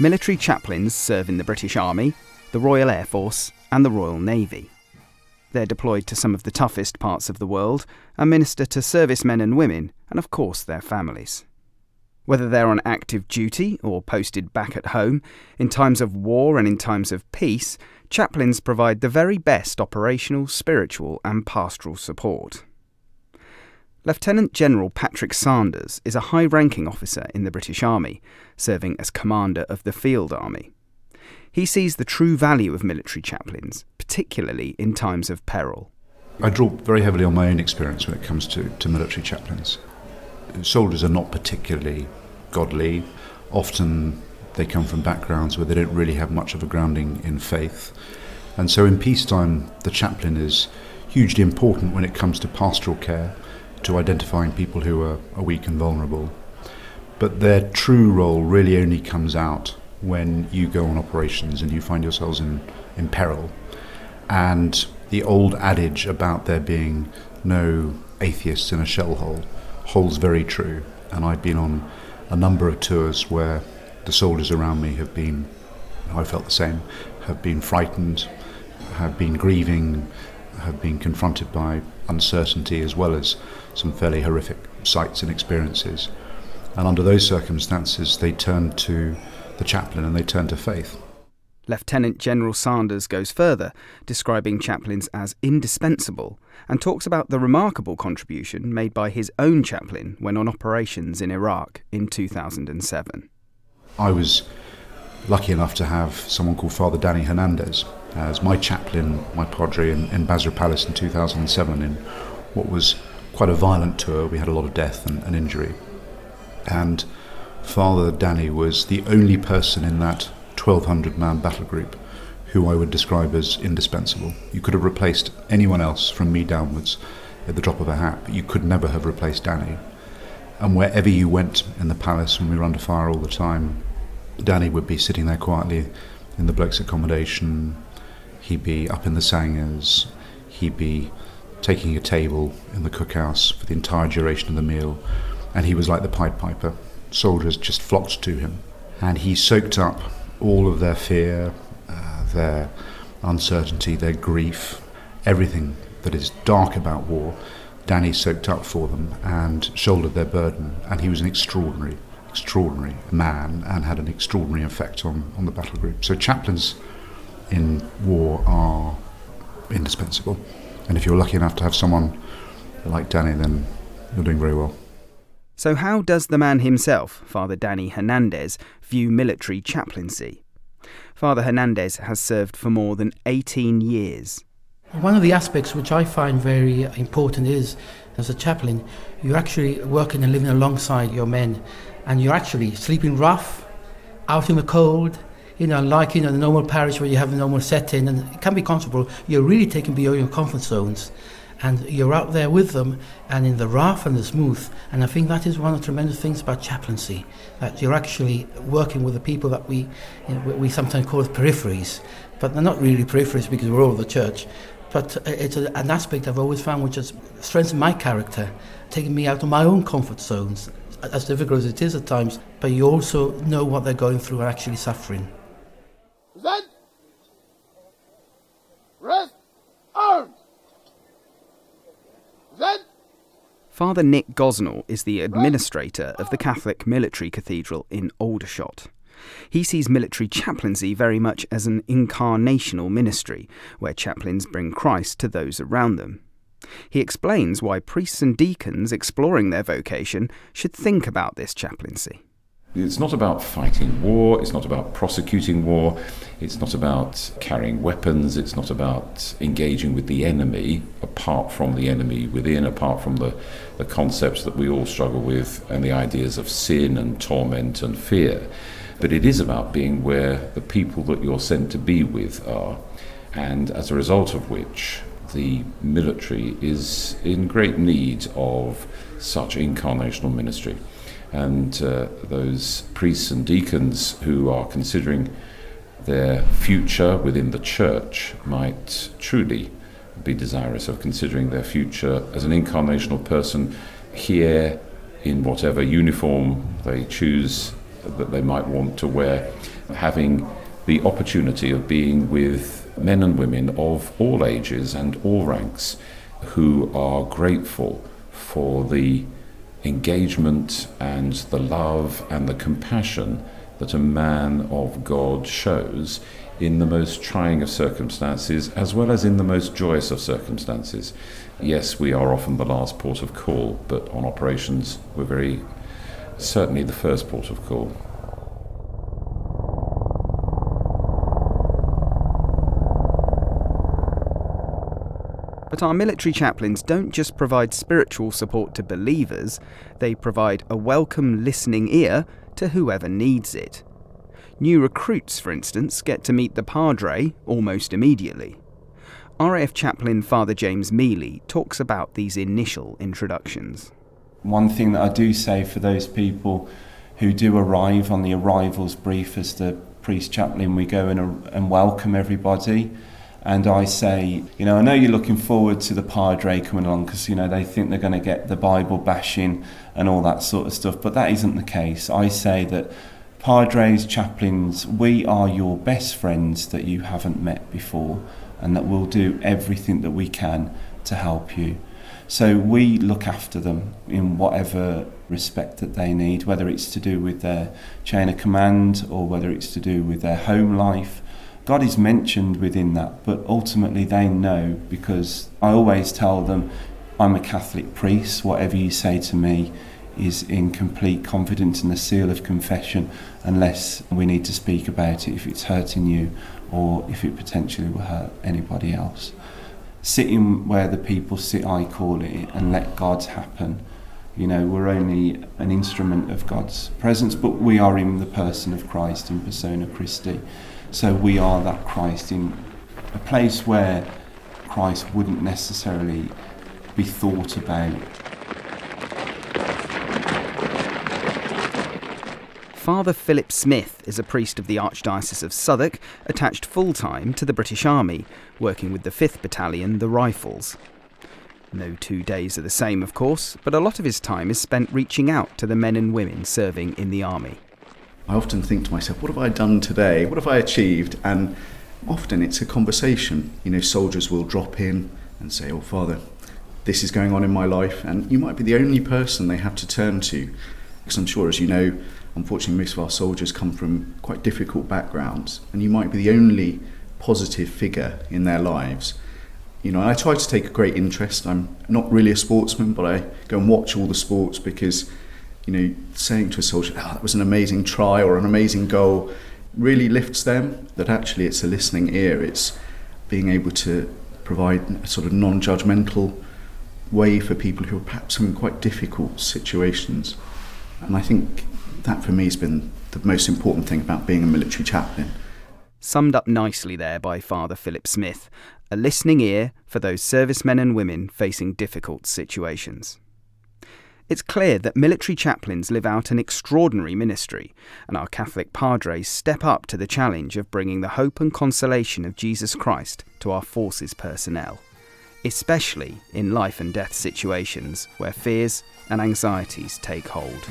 Military chaplains serve in the British Army, the Royal Air Force, and the Royal Navy. They're deployed to some of the toughest parts of the world and minister to servicemen and women, and of course their families. Whether they're on active duty or posted back at home, in times of war and in times of peace, chaplains provide the very best operational, spiritual, and pastoral support. Lieutenant General Patrick Sanders is a high ranking officer in the British Army, serving as commander of the Field Army. He sees the true value of military chaplains, particularly in times of peril. I draw very heavily on my own experience when it comes to, to military chaplains. Soldiers are not particularly godly. Often they come from backgrounds where they don't really have much of a grounding in faith. And so in peacetime, the chaplain is hugely important when it comes to pastoral care to identifying people who are, are weak and vulnerable. But their true role really only comes out when you go on operations and you find yourselves in, in peril. And the old adage about there being no atheists in a shell hole holds very true. And I've been on a number of tours where the soldiers around me have been, I felt the same, have been frightened, have been grieving, have been confronted by uncertainty as well as some fairly horrific sights and experiences. And under those circumstances, they turned to the chaplain and they turned to faith. Lieutenant General Sanders goes further, describing chaplains as indispensable, and talks about the remarkable contribution made by his own chaplain when on operations in Iraq in 2007. I was lucky enough to have someone called Father Danny Hernandez as my chaplain, my padre in, in Basra Palace in 2007 in what was quite a violent tour. We had a lot of death and, and injury. And Father Danny was the only person in that 1,200 man battle group who I would describe as indispensable. You could have replaced anyone else from me downwards at the drop of a hat, but you could never have replaced Danny. And wherever you went in the palace when we were under fire all the time, Danny would be sitting there quietly in the bloke's accommodation. He'd be up in the sangers. He'd be taking a table in the cookhouse for the entire duration of the meal, and he was like the Pied Piper. Soldiers just flocked to him, and he soaked up all of their fear, uh, their uncertainty, their grief, everything that is dark about war. Danny soaked up for them and shouldered their burden, and he was an extraordinary, extraordinary man and had an extraordinary effect on, on the battle group. So chaplains in war are indispensable. And if you're lucky enough to have someone like Danny, then you're doing very well. So, how does the man himself, Father Danny Hernandez, view military chaplaincy? Father Hernandez has served for more than 18 years. One of the aspects which I find very uh, important is, as a chaplain, you're actually working and living alongside your men, and you're actually sleeping rough, out in the cold, you know, like in a normal parish where you have a normal setting and it can be comfortable, you're really taken beyond your comfort zones. And you're out there with them and in the rough and the smooth. And I think that is one of the tremendous things about chaplaincy, that you're actually working with the people that we, you know, we sometimes call peripheries. But they're not really peripheries because we're all the church. But it's an aspect I've always found which has strengthened my character, taking me out of my own comfort zones, as difficult as it is at times. But you also know what they're going through and actually suffering. Present. Rest. Arms. Present. Father Nick Gosnell is the administrator of the Catholic Military Cathedral in Aldershot. He sees military chaplaincy very much as an incarnational ministry, where chaplains bring Christ to those around them. He explains why priests and deacons exploring their vocation should think about this chaplaincy. It's not about fighting war, it's not about prosecuting war, it's not about carrying weapons, it's not about engaging with the enemy apart from the enemy within, apart from the, the concepts that we all struggle with and the ideas of sin and torment and fear. But it is about being where the people that you're sent to be with are, and as a result of which, the military is in great need of such incarnational ministry and uh, those priests and deacons who are considering their future within the church might truly be desirous of considering their future as an incarnational person here in whatever uniform they choose that they might want to wear having the opportunity of being with men and women of all ages and all ranks who are grateful for the engagement and the love and the compassion that a man of God shows in the most trying of circumstances as well as in the most joyous of circumstances. Yes, we are often the last port of call, but on operations we're very certainly the first port of call. But our military chaplains don't just provide spiritual support to believers, they provide a welcome listening ear to whoever needs it. New recruits, for instance, get to meet the Padre almost immediately. RAF chaplain Father James Mealy talks about these initial introductions. One thing that I do say for those people who do arrive on the arrivals brief as the priest chaplain, we go and, and welcome everybody and I say, you know, I know you're looking forward to the Padre coming along because, you know, they think they're going to get the Bible bashing and all that sort of stuff, but that isn't the case. I say that Padres, chaplains, we are your best friends that you haven't met before and that we'll do everything that we can to help you. So we look after them in whatever respect that they need, whether it's to do with their chain of command or whether it's to do with their home life God is mentioned within that, but ultimately they know because I always tell them, I'm a Catholic priest, whatever you say to me is in complete confidence in the seal of confession, unless we need to speak about it if it's hurting you or if it potentially will hurt anybody else. Sitting where the people sit, I call it, and let God's happen. You know, we're only an instrument of God's presence, but we are in the person of Christ, in persona Christi. So we are that Christ in a place where Christ wouldn't necessarily be thought about. Father Philip Smith is a priest of the Archdiocese of Southwark, attached full time to the British Army, working with the 5th Battalion, the Rifles. No two days are the same, of course, but a lot of his time is spent reaching out to the men and women serving in the Army. I often think to myself, what have I done today? What have I achieved? And often it's a conversation. You know, soldiers will drop in and say, Oh, Father, this is going on in my life. And you might be the only person they have to turn to. Because I'm sure, as you know, unfortunately, most of our soldiers come from quite difficult backgrounds. And you might be the only positive figure in their lives. You know, I try to take a great interest. I'm not really a sportsman, but I go and watch all the sports because you know, saying to a soldier, oh, that was an amazing try or an amazing goal, really lifts them. That actually it's a listening ear. It's being able to provide a sort of non judgmental way for people who are perhaps in quite difficult situations. And I think that for me has been the most important thing about being a military chaplain. Summed up nicely there by Father Philip Smith, a listening ear for those servicemen and women facing difficult situations. It's clear that military chaplains live out an extraordinary ministry, and our Catholic padres step up to the challenge of bringing the hope and consolation of Jesus Christ to our forces personnel, especially in life and death situations where fears and anxieties take hold.